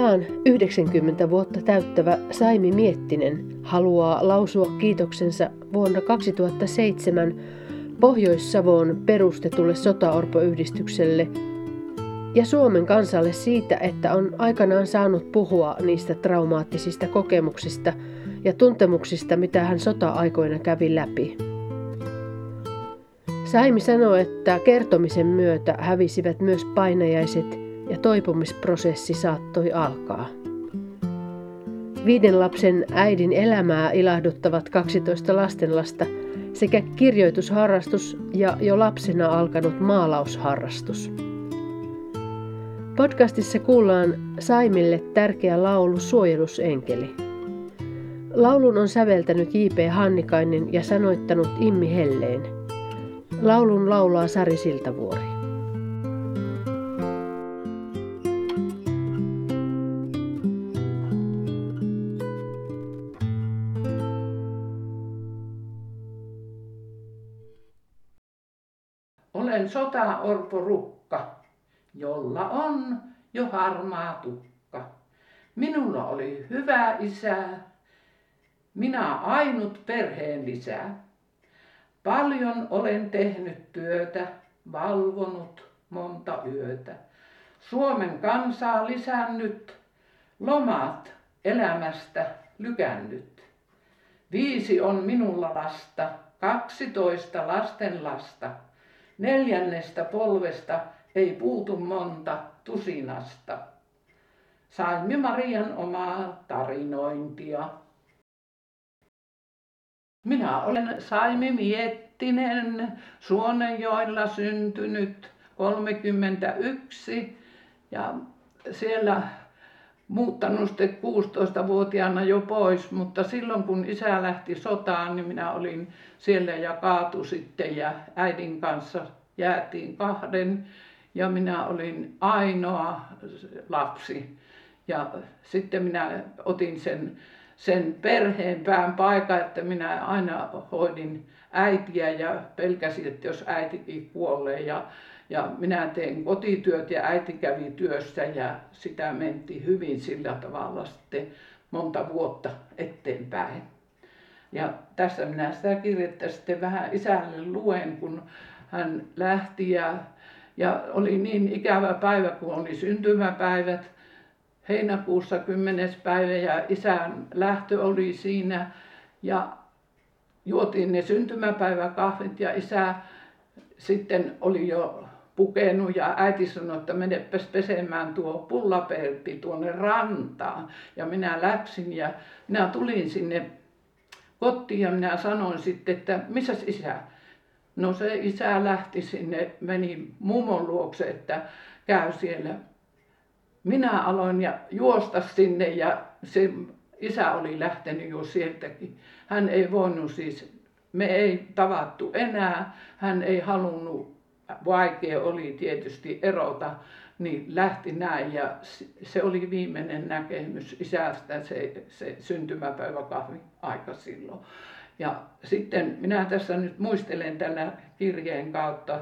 Pian 90 vuotta täyttävä Saimi Miettinen haluaa lausua kiitoksensa vuonna 2007 Pohjois-Savoon perustetulle sotaorpoyhdistykselle ja Suomen kansalle siitä, että on aikanaan saanut puhua niistä traumaattisista kokemuksista ja tuntemuksista, mitä hän sota-aikoina kävi läpi. Saimi sanoi, että kertomisen myötä hävisivät myös painajaiset ja toipumisprosessi saattoi alkaa. Viiden lapsen äidin elämää ilahduttavat 12 lastenlasta sekä kirjoitusharrastus ja jo lapsena alkanut maalausharrastus. Podcastissa kuullaan Saimille tärkeä laulu Suojelusenkeli. Laulun on säveltänyt J.P. Hannikainen ja sanoittanut Immi Helleen. Laulun laulaa Sari Siltavuori. Sota-orpo rukka, jolla on jo harmaa tukka. Minulla oli hyvä isä, minä ainut perheen lisää. Paljon olen tehnyt työtä, valvonut monta yötä. Suomen kansaa lisännyt, lomat elämästä lykännyt. Viisi on minulla lasta, kaksitoista lasten lasta. Neljännestä polvesta ei puutu monta tusinasta. Saimme Marian omaa tarinointia. Minä olen Saimi Miettinen, Suonenjoilla syntynyt 31 ja siellä muuttanut sitten 16-vuotiaana jo pois, mutta silloin kun isä lähti sotaan, niin minä olin siellä ja kaatu sitten ja äidin kanssa jäätiin kahden ja minä olin ainoa lapsi. Ja sitten minä otin sen, sen perheenpään paikan, että minä aina hoidin äitiä ja pelkäsin, että jos äitikin kuolee ja ja minä tein kotityöt ja äiti kävi työssä ja sitä menti hyvin sillä tavalla sitten monta vuotta eteenpäin. Ja tässä minä sitä kirjettä sitten vähän isälle luen, kun hän lähti ja, ja oli niin ikävä päivä, kun oli syntymäpäivät. Heinäkuussa 10. päivä ja isän lähtö oli siinä ja juotiin ne syntymäpäiväkahvit ja isä sitten oli jo pukenut ja äiti sanoi, että menepäs pesemään tuo pullapertti tuonne rantaan. Ja minä läksin ja minä tulin sinne kotiin ja minä sanoin sitten, että missä isä? No se isä lähti sinne, meni mummon luokse, että käy siellä. Minä aloin ja juosta sinne ja se isä oli lähtenyt jo sieltäkin. Hän ei voinut siis, me ei tavattu enää, hän ei halunnut vaikea oli tietysti erota, niin lähti näin ja se oli viimeinen näkemys isästä se, se syntymäpäiväkahvi aika silloin. Ja sitten minä tässä nyt muistelen tällä kirjeen kautta,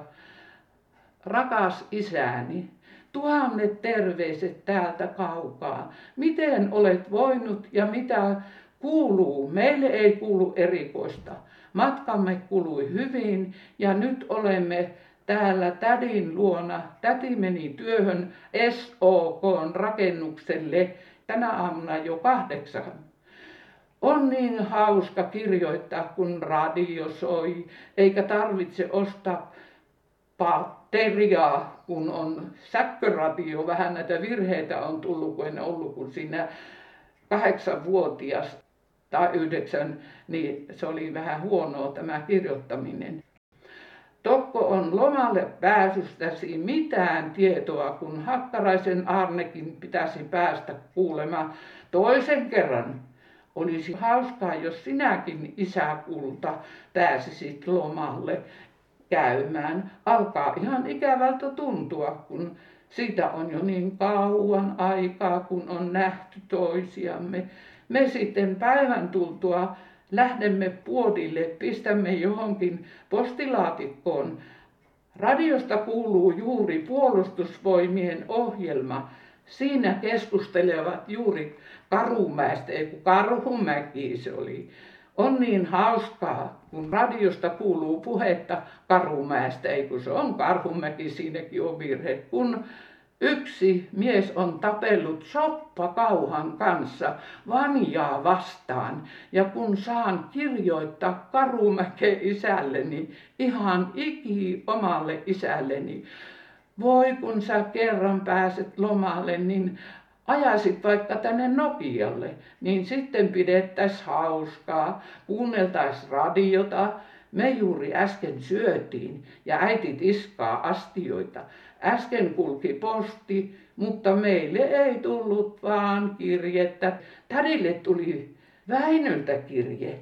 rakas isäni, tuhannet terveiset täältä kaukaa. Miten olet voinut ja mitä kuuluu? Meille ei kuulu erikoista. Matkamme kului hyvin ja nyt olemme täällä tädin luona. Täti meni työhön SOK rakennukselle tänä aamuna jo kahdeksan. On niin hauska kirjoittaa, kun radio soi, eikä tarvitse ostaa patteriaa, kun on sähköradio. Vähän näitä virheitä on tullut, kun en ollut, kun siinä kahdeksanvuotias tai yhdeksän, niin se oli vähän huonoa tämä kirjoittaminen. Tokko on lomalle pääsystäsi mitään tietoa, kun Hakkaraisen Arnekin pitäisi päästä kuulemaan toisen kerran. Olisi hauskaa, jos sinäkin isäkulta pääsisit lomalle käymään. Alkaa ihan ikävältä tuntua, kun siitä on jo niin kauan aikaa, kun on nähty toisiamme. Me sitten päivän tultua lähdemme puodille, pistämme johonkin postilaatikkoon. Radiosta kuuluu juuri puolustusvoimien ohjelma. siinä keskustelevat juuri Karumäestä, ei kun Karhumäki se oli. On niin hauskaa, kun radiosta kuuluu puhetta Karumäestä, ei kun se on Karhumäki, siinäkin on virhe. Kun Yksi mies on tapellut soppakauhan kanssa vanjaa vastaan ja kun saan kirjoittaa Karumäke isälleni, ihan iki omalle isälleni, voi kun sä kerran pääset lomalle, niin ajaisit vaikka tänne Nokialle, niin sitten pidettäisiin hauskaa, kuunneltaisiin radiota, me juuri äsken syötiin ja äiti tiskaa astioita. Äsken kulki posti, mutta meille ei tullut vaan kirjettä. Tädille tuli Väinöltä kirje.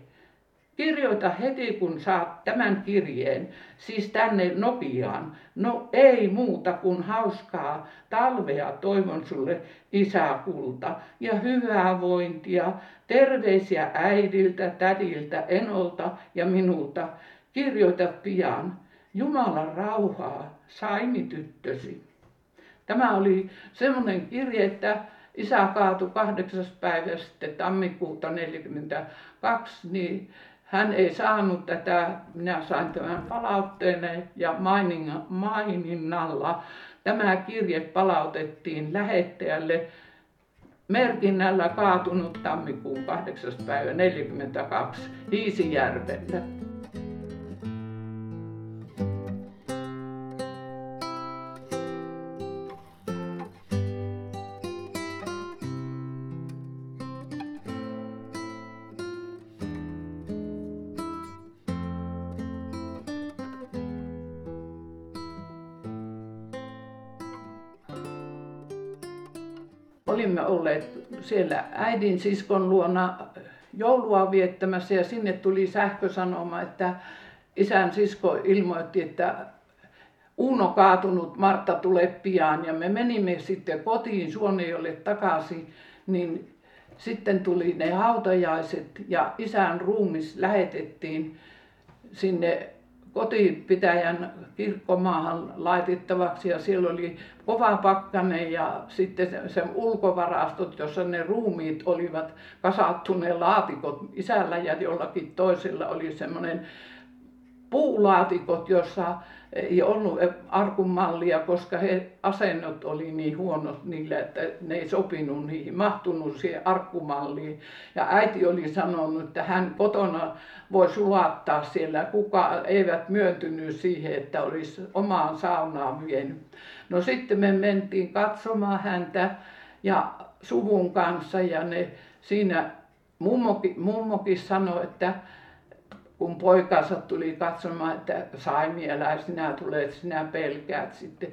Kirjoita heti kun saat tämän kirjeen, siis tänne Nokiaan. No ei muuta kuin hauskaa talvea toivon sulle isäkulta ja hyvää vointia. Terveisiä äidiltä, tädiltä, enolta ja minulta. Kirjoita pian. Jumalan rauhaa, Saimi tyttösi. Tämä oli semmoinen kirje, että isä kaatui kahdeksas päivä sitten tammikuuta 42, niin hän ei saanut tätä, minä sain tämän palautteen ja maininnalla. Tämä kirje palautettiin lähettäjälle merkinnällä kaatunut tammikuun 8. päivä 42 Hiisijärvellä. Olimme olleet siellä äidin siskon luona joulua viettämässä ja sinne tuli sähkösanoma, että isän sisko ilmoitti, että Uno kaatunut, Martta tulee pian. Ja me menimme sitten kotiin Suonejolle takaisin, niin sitten tuli ne hautajaiset ja isän ruumis lähetettiin sinne kotipitäjän kirkkomaahan laitettavaksi ja siellä oli kova pakkanen ja sitten se, se ulkovarastot, jossa ne ruumiit olivat kasattu ne laatikot isällä ja jollakin toisella oli semmoinen puulaatikot, jossa ei ollut arkumallia, koska he asennot oli niin huonot niillä, että ne ei sopinut niihin, mahtunut siihen arkkumalliin. Ja äiti oli sanonut, että hän kotona voi sulattaa siellä, kuka eivät myöntynyt siihen, että olisi omaan saunaan vienyt. No sitten me mentiin katsomaan häntä ja suvun kanssa ja ne siinä mummokin, mummokin sanoi, että kun poikansa tuli katsomaan, että Saimi, älä sinä tulet, sinä pelkäät sitten.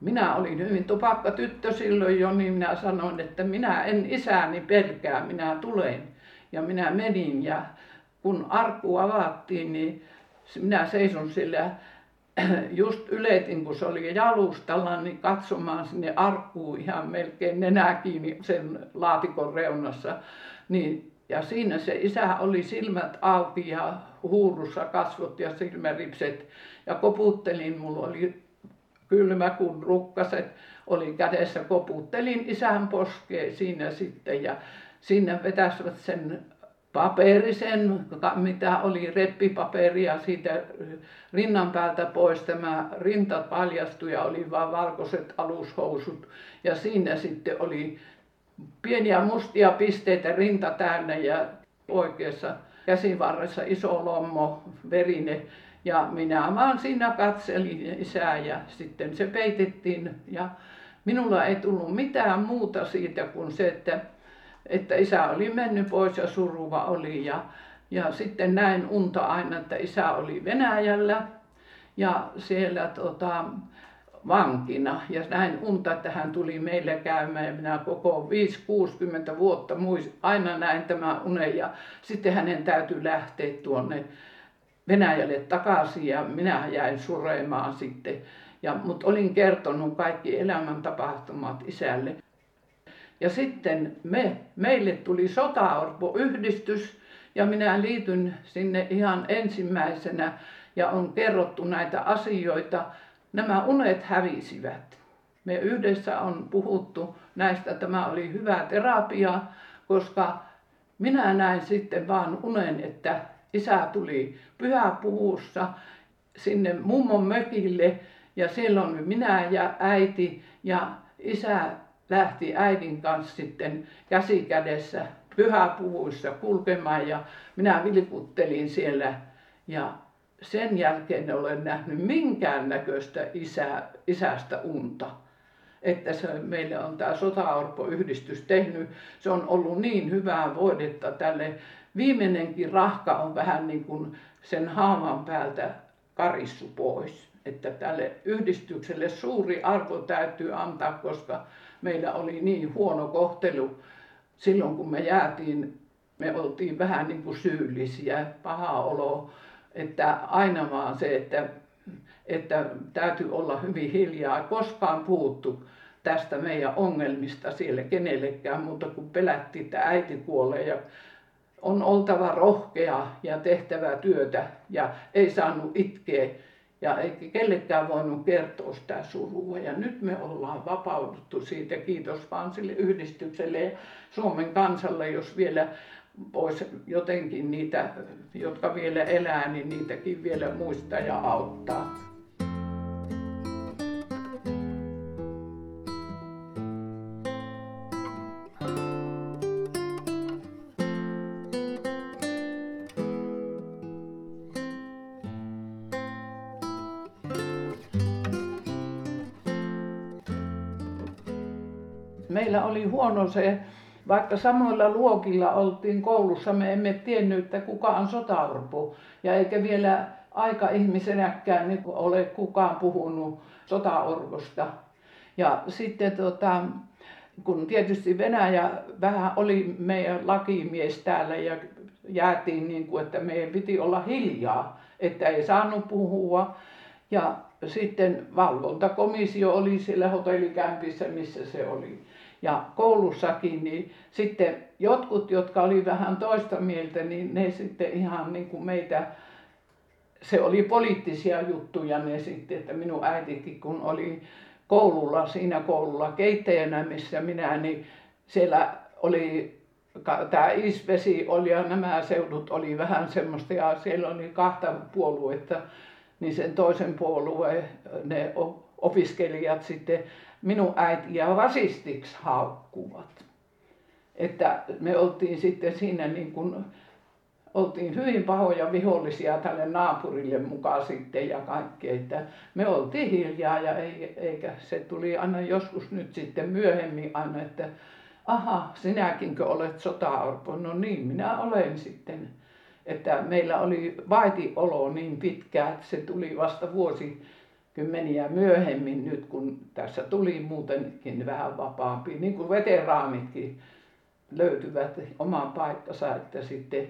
Minä olin hyvin tupakka tyttö silloin jo, niin minä sanoin, että minä en isäni pelkää, minä tulen. Ja minä menin ja kun arkku avattiin, niin minä seison sillä just yletin, kun se oli jalustalla, niin katsomaan sinne arkkuun ihan melkein nenä kiinni sen laatikon reunassa. Niin ja siinä se isä oli silmät auki ja huurussa kasvot ja silmäripset. Ja koputtelin, mulla oli kylmä kuin rukkaset, oli kädessä, koputtelin isän poskeen siinä sitten ja sinne vetäsivät sen paperisen, mitä oli reppipaperia siitä rinnan päältä pois. Tämä rinta paljastui ja oli vain valkoiset alushousut. Ja siinä sitten oli pieniä mustia pisteitä rinta täynnä ja oikeassa käsivarressa iso lommo, verine. Ja minä vaan siinä katselin isää ja sitten se peitettiin ja minulla ei tullut mitään muuta siitä kuin se, että, että isä oli mennyt pois ja suruva oli. Ja, ja sitten näin unta aina, että isä oli Venäjällä ja siellä tota, vankina. Ja näin unta, että hän tuli meille käymään ja minä koko 5-60 vuotta muist, aina näin tämän unen ja sitten hänen täytyy lähteä tuonne Venäjälle takaisin ja minä jäin suremaan sitten. Ja, mutta olin kertonut kaikki elämän tapahtumat isälle. Ja sitten me, meille tuli sotaorpo-yhdistys ja minä liityn sinne ihan ensimmäisenä ja on kerrottu näitä asioita nämä unet hävisivät. me yhdessä on puhuttu näistä, tämä oli hyvä terapia, koska minä näin sitten vaan unen, että isä tuli pyhäpuvussa sinne mummon mökille ja silloin minä ja äiti ja isä lähti äidin kanssa sitten käsi kädessä pyhäpuvuissa kulkemaan ja minä vilkuttelin siellä ja sen jälkeen en ole nähnyt minkäännäköistä isä, isästä unta. Että se, meille on tämä Sotaorpo-yhdistys tehnyt. Se on ollut niin hyvää voidetta tälle. Viimeinenkin rahka on vähän niin kuin sen haavan päältä karissu pois. Että tälle yhdistykselle suuri arvo täytyy antaa, koska meillä oli niin huono kohtelu silloin, kun me jäätiin, me oltiin vähän niin kuin syyllisiä, paha olo, että aina vaan se, että, että täytyy olla hyvin hiljaa, koskaan puhuttu tästä meidän ongelmista siellä kenellekään, mutta kun pelättiin, että äiti kuolee ja on oltava rohkea ja tehtävä työtä ja ei saanut itkeä ja eikä kellekään voinut kertoa sitä surua. Ja nyt me ollaan vapauduttu siitä, kiitos vaan sille yhdistykselle ja Suomen kansalle, jos vielä pois jotenkin niitä, jotka vielä elää, niin niitäkin vielä muistaa ja auttaa. Oli huono se, vaikka samoilla luokilla oltiin koulussa, me emme tiennyt, että kuka on sotaorpo. Ja eikä vielä aika-ihmisenäkään niin ole kukaan puhunut sotaorvosta. Ja sitten tota, kun tietysti Venäjä vähän oli meidän lakimies täällä ja jäätiin niin kuin, että meidän piti olla hiljaa, että ei saanut puhua. Ja sitten valvontakomissio oli siellä hotellikämpissä, missä se oli ja koulussakin, niin sitten jotkut, jotka oli vähän toista mieltä, niin ne sitten ihan niin kuin meitä, se oli poliittisia juttuja ne sitten, että minun äitikin kun oli koululla, siinä koululla keittäjänä, missä minä, niin siellä oli tämä Isvesi oli ja nämä seudut oli vähän semmoista ja siellä oli kahta puoluetta, niin sen toisen puolueen ne opiskelijat sitten minun äitiä rasistiksi haukkuvat. Että me oltiin sitten siinä niin kuin, oltiin hyvin pahoja vihollisia tälle naapurille mukaan sitten ja kaikkea, että me oltiin hiljaa ja eikä se tuli aina joskus nyt sitten myöhemmin aina, että aha, sinäkinkö olet sota-orpo? No niin, minä olen sitten. Että meillä oli vaitiolo niin pitkään, että se tuli vasta vuosi kymmeniä myöhemmin nyt, kun tässä tuli muutenkin vähän vapaampi, niin kuin veteraanitkin löytyvät oman paikkansa, että sitten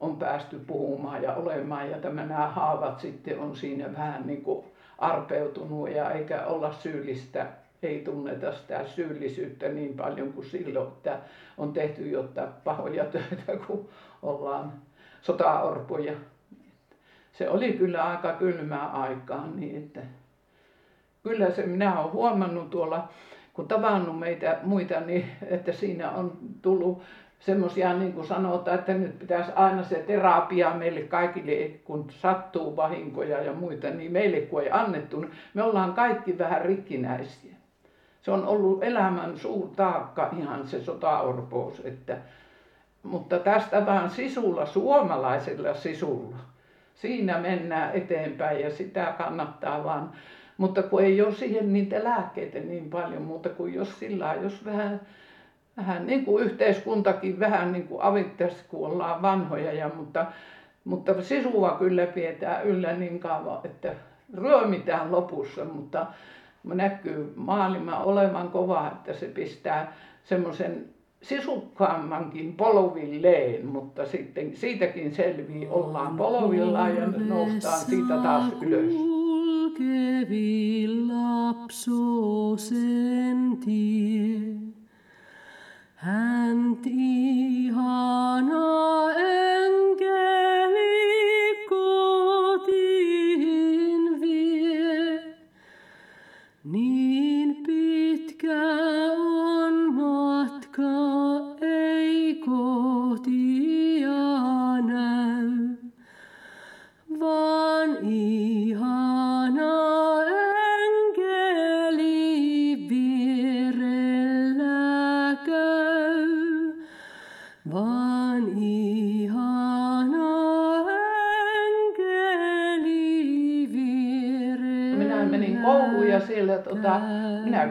on päästy puhumaan ja olemaan. Ja tämä, nämä haavat sitten on siinä vähän niin kuin arpeutunut ja eikä olla syyllistä, ei tunneta sitä syyllisyyttä niin paljon kuin silloin, että on tehty jotta pahoja töitä, kun ollaan sotaorpoja se oli kyllä aika kylmää aikaa niin että kyllä se minä olen huomannut tuolla kun tavannut meitä muita niin että siinä on tullut semmoisia niin kuin sanotaan että nyt pitäisi aina se terapia meille kaikille kun sattuu vahinkoja ja muita niin meille kun ei annettu niin me ollaan kaikki vähän rikkinäisiä. Se on ollut elämän suuri taakka ihan se sotaorpous että mutta tästä vaan sisulla suomalaisella sisulla siinä mennään eteenpäin ja sitä kannattaa vaan. Mutta kun ei ole siihen niitä lääkkeitä niin paljon muuta kuin jos sillä jos vähän vähän niin kuin yhteiskuntakin vähän niin kuin avittaisi kun ollaan vanhoja ja mutta mutta sisua kyllä pidetään yllä niin kauan että ryömitään lopussa mutta näkyy maailma olevan kova että se pistää semmoisen sisukkaammankin polvilleen, mutta sitten siitäkin selvii, ollaan polvillaan ja noustaan siitä taas ylös. lapsosen tie, hän ihana enkeli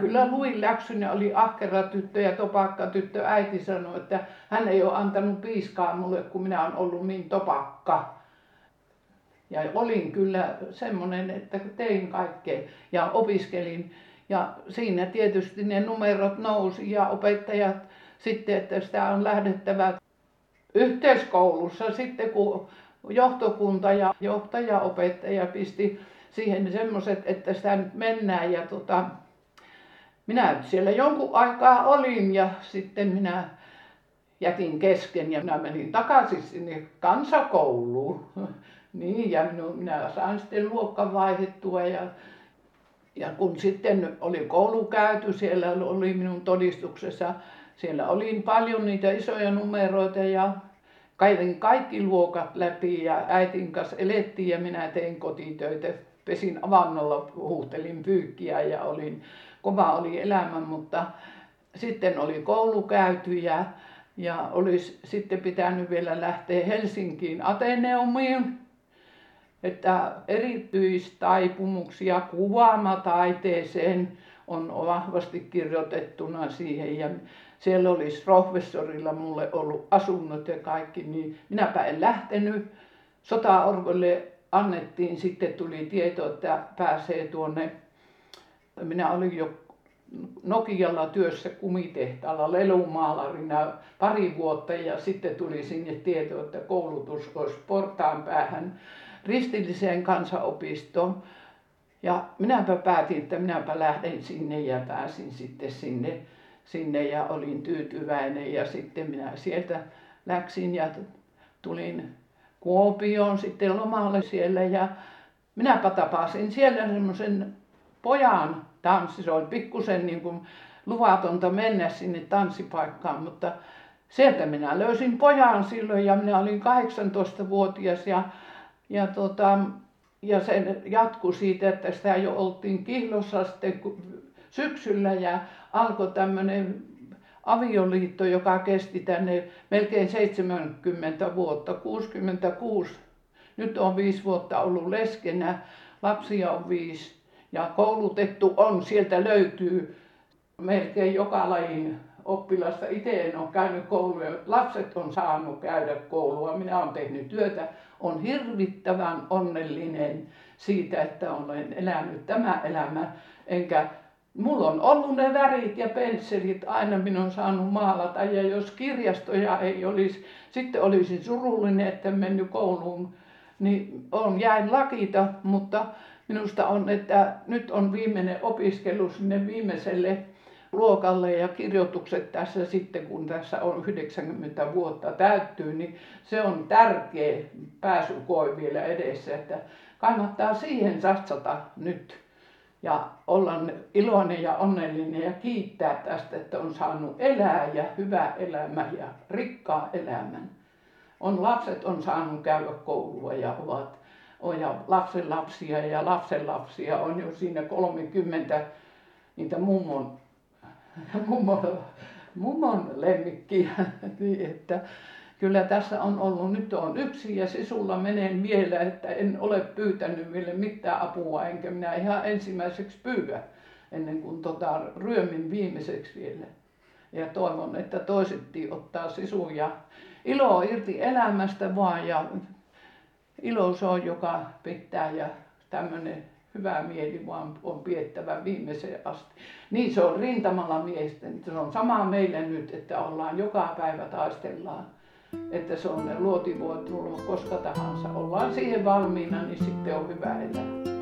kyllä luin ja oli ahkera tyttö ja topakka tyttö. Äiti sanoi, että hän ei ole antanut piiskaa mulle, kun minä olen ollut niin topakka. Ja olin kyllä semmoinen, että tein kaikkea ja opiskelin. Ja siinä tietysti ne numerot nousi ja opettajat sitten, että sitä on lähdettävä yhteiskoulussa sitten, kun johtokunta ja johtajaopettaja pisti siihen semmoiset, että sitä nyt mennään. Ja tota, minä siellä jonkun aikaa olin ja sitten minä jätin kesken ja minä menin takaisin sinne kansakouluun. Niin, ja minä sain sitten luokka vaihdettua ja, ja kun sitten oli koulu käyty, siellä oli minun todistuksessa, siellä oli paljon niitä isoja numeroita ja kävin kaikki luokat läpi ja äitin kanssa elettiin ja minä tein kotitöitä. Pesin avannolla, huuhtelin pyykkiä ja olin, kova oli elämä, mutta sitten oli koulu käyty ja, ja olisi sitten pitänyt vielä lähteä Helsinkiin Ateneumiin että erityistaipumuksia kuvaamataiteeseen on vahvasti kirjoitettuna siihen ja siellä olisi professorilla mulle ollut asunnot ja kaikki, niin minäpä en lähtenyt. Sotaorvolle annettiin, sitten tuli tieto, että pääsee tuonne, minä olin jo Nokialla työssä kumitehtaalla lelumaalarina pari vuotta ja sitten tuli sinne tieto, että koulutus olisi portaan päähän kristilliseen kansanopistoon. Ja minäpä päätin, että minäpä lähden sinne ja pääsin sitten sinne, sinne ja olin tyytyväinen. Ja sitten minä sieltä läksin ja tulin Kuopioon sitten lomalle siellä ja minäpä tapasin siellä semmoisen pojan tanssi. Se oli pikkusen niin kuin luvatonta mennä sinne tanssipaikkaan, mutta sieltä minä löysin pojan silloin ja minä olin 18-vuotias ja ja tota, ja se jatkui siitä, että sitä jo oltiin Kihlossa sitten syksyllä ja alkoi tämmöinen avioliitto, joka kesti tänne melkein 70 vuotta, 66. Nyt on viisi vuotta ollut leskenä, lapsia on viisi ja koulutettu on, sieltä löytyy melkein joka lajin oppilasta. Itse en ole käynyt koulua, lapset on saanut käydä koulua, minä olen tehnyt työtä on hirvittävän onnellinen siitä, että olen elänyt tämä elämä. Enkä, mulla on ollut ne värit ja pensselit, aina minun on saanut maalata. Ja jos kirjastoja ei olisi, sitten olisin surullinen, että en mennyt kouluun. Niin on jäin lakita, mutta minusta on, että nyt on viimeinen opiskelu sinne viimeiselle luokalle ja kirjoitukset tässä sitten, kun tässä on 90 vuotta täyttyy, niin se on tärkeä pääsykoe vielä edessä, että kannattaa siihen satsata nyt ja olla iloinen ja onnellinen ja kiittää tästä, että on saanut elää ja hyvä elämä ja rikkaa elämän. On lapset on saanut käydä koulua ja ovat on ja lapsen lapsia ja lapsen lapsia on jo siinä 30 niitä mummon mummon, mummon lemmikkiä. niin että kyllä tässä on ollut, nyt on yksi ja sisulla menen vielä, että en ole pyytänyt vielä mitään apua, enkä minä ihan ensimmäiseksi pyydä ennen kuin tota, ryömin viimeiseksi vielä. Ja toivon, että toisetkin ottaa sisun ja irti elämästä vaan ja ilo se on, joka pitää ja tämmöinen hyvä mieli vaan on piettävä viimeiseen asti. Niin se on rintamalla miesten. Se on sama meille nyt, että ollaan joka päivä taistellaan. Että se on luoti voi tulla koska tahansa. Ollaan siihen valmiina, niin sitten on hyvä elää.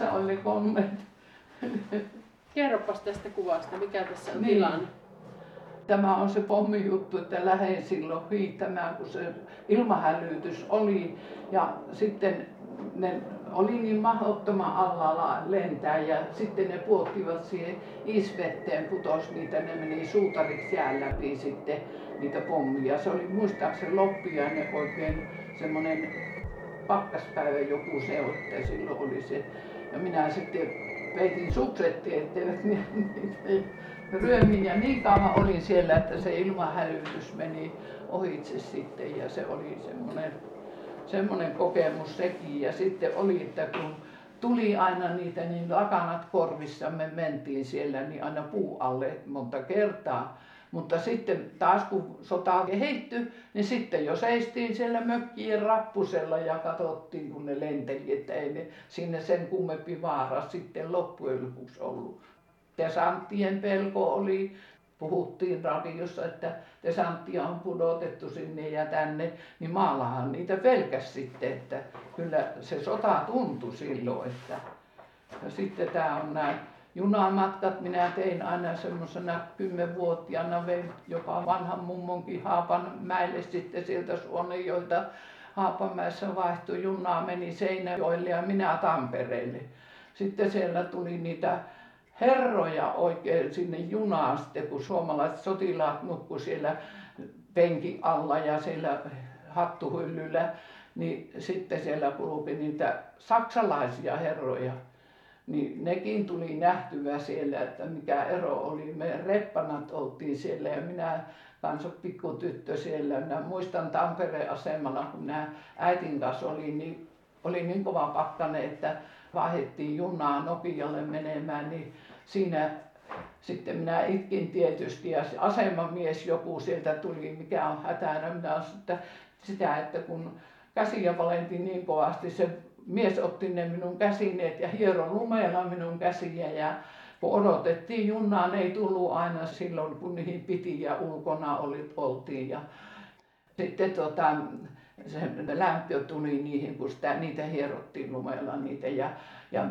Tässä oli kolme. Kerropas tästä kuvasta, mikä tässä on niin. tilanne. Tämä on se pommijuttu, että lähdin silloin hiihtämään, kun se ilmahälytys oli. Ja sitten ne oli niin mahdottoman alla lentää ja sitten ne puottivat siihen isvetteen, putos niitä, ne meni suutariksi jään läpi sitten niitä pommia. Se oli muistaakseni loppiainen oikein semmoinen pakkaspäivä joku se, että silloin oli se. Ja minä sitten peitin sukset, etteivät niitä ryömin ja niin kauan olin siellä, että se ilmahälytys meni ohitse sitten ja se oli semmoinen semmoinen kokemus sekin. Ja sitten oli, että kun tuli aina niitä, niin lakanat korvissa me mentiin siellä niin aina puu alle monta kertaa. Mutta sitten taas kun sota kehittyi, niin sitten jo seistiin siellä mökkien rappusella ja katsottiin kun ne lenteli, että ei ne sinne sen kummempi vaara sitten loppujen lopuksi ollut. Desanttien pelko oli, puhuttiin radiossa, että desanttia on pudotettu sinne ja tänne, niin maallahan niitä pelkäs sitten, että kyllä se sota tuntui silloin, että ja sitten tämä on nämä junamatkat, minä tein aina semmoisena kymmenvuotiaana, vein jopa vanhan mummonkin Haapanmäelle sitten sieltä Suonenjoilta Haapamäessä vaihtui junaa, meni Seinäjoelle ja minä Tampereelle. Sitten siellä tuli niitä herroja oikein sinne junaan sitten, kun suomalaiset sotilaat nukku siellä penkin alla ja siellä hattuhyllyllä, niin sitten siellä kulki niitä saksalaisia herroja. Niin nekin tuli nähtyä siellä, että mikä ero oli. Me reppanat oltiin siellä ja minä kanssa pikkutyttö siellä. Minä muistan Tampereen asemalla, kun minä äitin kanssa olin, niin oli niin kova pakkane, että vaihdettiin junaa Nokialle menemään, niin siinä sitten minä itkin tietysti ja asemamies joku sieltä tuli, mikä on hätänä. Minä sanoin, että sitä, että kun käsiä valentin niin kovasti, se mies otti ne minun käsineet ja hiero lumella minun käsiä ja kun odotettiin junaan, ei tullut aina silloin, kun niihin piti ja ulkona oli, oltiin. Ja sitten tota, se lämpö tuli niihin, kun sitä, niitä hierottiin lumella niitä. Ja, ja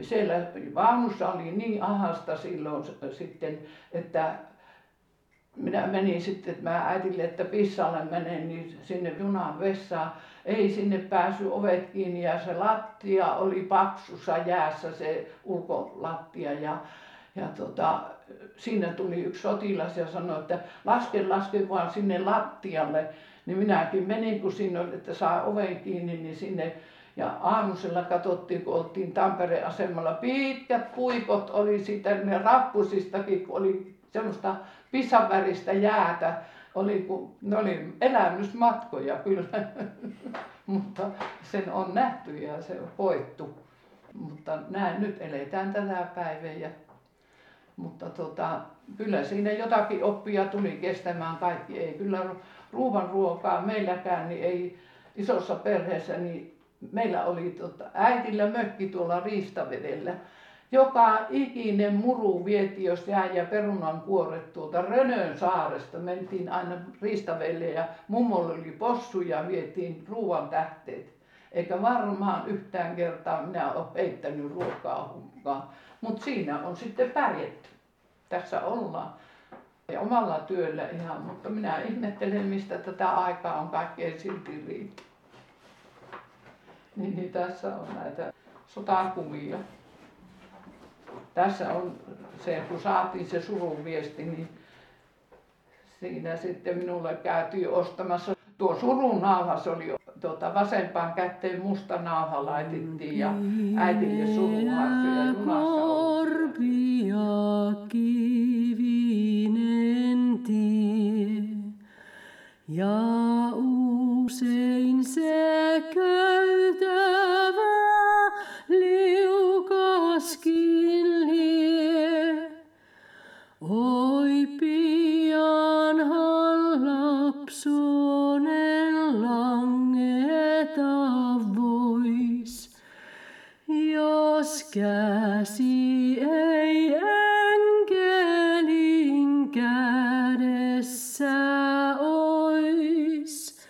siellä vaunussa oli niin ahasta silloin sitten, että minä menin sitten, että mä äitille, että pissalle menen, niin sinne junan vessaan. Ei sinne päässyt ovet kiinni ja se lattia oli paksussa jäässä, se ulkolattia. Ja, ja tota, siinä tuli yksi sotilas ja sanoi, että laske, laske vaan sinne lattialle. Niin minäkin menin, kun siinä oli, että saa oven kiinni, niin sinne ja aamusella katsottiin, kun oltiin Tampereen asemalla, pitkät puikot oli siitä, ne rappusistakin, kun oli semmoista pisanväristä jäätä, oli, kun, ne oli elämysmatkoja kyllä, mutta sen on nähty ja se on koettu. Mutta näin nyt eletään tätä päivää ja mutta tota, kyllä siinä jotakin oppia tuli kestämään kaikki. Ei kyllä ruuan ruokaa meilläkään, niin ei isossa perheessä, niin meillä oli tota, äitillä mökki tuolla Riistavedellä. Joka ikinen muru vietiin, jos jäi ja perunan kuoret tuolta Rönön saaresta. Mentiin aina Riistavelle ja mummolle oli possu ja vietiin ruoan tähteet. Eikä varmaan yhtään kertaa minä ole heittänyt ruokaa hukkaan. Mutta siinä on sitten pärjätty. Tässä ollaan. Ja omalla työllä ihan, mutta minä ihmettelen, mistä tätä aikaa on kaikkea silti riittänyt. Niin, niin tässä on näitä sotakuvia. Tässä on se, kun saatiin se surun viesti, niin siinä sitten minulle käytiin ostamassa. Tuo surun nauha, se oli tuota, vasempaan kätteen musta nauha laitettiin ja äitille surun ja junassa kivinen lapsunen langeta vois, jos käsi ei enkelin kädessä ois.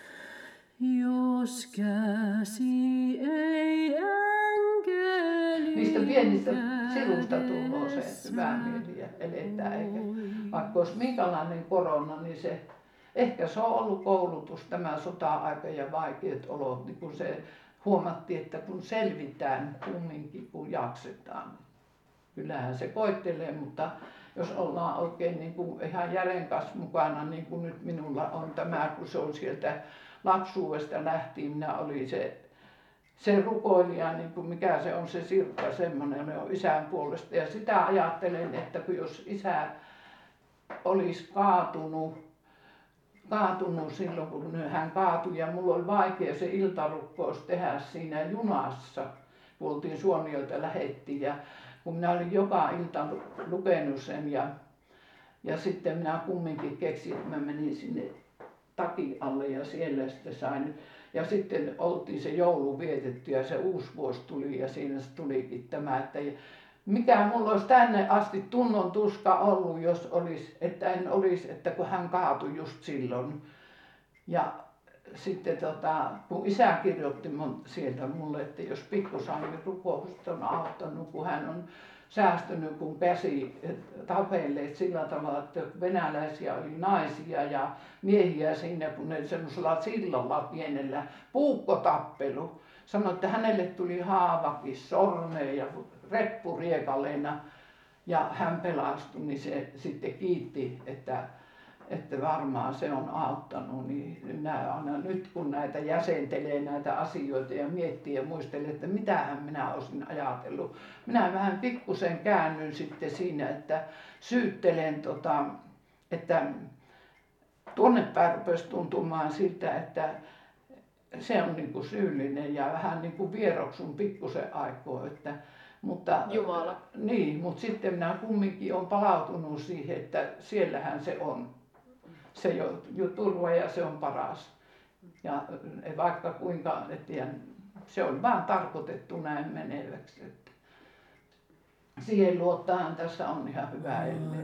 Jos käsi ei enkelin Niistä pienistä sirusta tulee se hyvä mieli ja eletään. Eikä, vaikka olisi minkälainen korona, niin se, ehkä se on ollut koulutus tämä sota-aika ja vaikeat olot, niin kun se huomattiin, että kun selvitään kumminkin, kun jaksetaan. Kyllähän se koittelee, mutta jos ollaan oikein niin kuin ihan järenkas mukana, niin kuin nyt minulla on tämä, kun se on sieltä lapsuudesta lähtien, minä olin se, se rukoilija, niin kuin mikä se on se Sirkka, semmoinen on isän puolesta. Ja sitä ajattelen, että kun jos isä olisi kaatunut, kaatunut silloin, kun hän kaatui. Ja mulla oli vaikea se iltarukkous tehdä siinä junassa, kun oltiin Suonioilta lähettiin ja kun minä olin joka ilta lukenut sen ja, ja sitten minä kumminkin keksin, että mä menin sinne takin alle ja siellä sitten sain. Ja sitten oltiin se joulu vietetty ja se uusi vuosi tuli ja siinä se tulikin tämä, että mikä mulla olisi tänne asti tunnon tuska ollut, jos olisi, että en olisi, että kun hän kaatui just silloin. Ja sitten tota, kun isä kirjoitti sieltä mulle, että jos pikkusangi rukoukset on auttanut, kun hän on säästynyt, kun pääsi tapelleet sillä tavalla, että venäläisiä oli naisia ja miehiä sinne, kun ne semmoisella sillalla pienellä puukkotappelu. Sanoi, että hänelle tuli haavakin sormeen ja reppuriekaleena ja hän pelastui, niin se sitten kiitti, että että varmaan se on auttanut, niin minä aina nyt kun näitä jäsentelee näitä asioita ja miettii ja muistelee, että mitähän minä olisin ajatellut. Minä vähän pikkusen käännyn sitten siinä, että syyttelen, tota, että tuonne päin rupesi tuntumaan siltä, että se on niin kuin syyllinen ja vähän niin kuin vieroksun pikkusen aikoo, että mutta, Jumala. Niin, mutta sitten minä kumminkin olen palautunut siihen, että siellähän se on se jo, jo turva ja se on paras. Ja vaikka kuinka, että se on vaan tarkoitettu näin meneväksi. Että siihen luottahan tässä on ihan hyvä elää.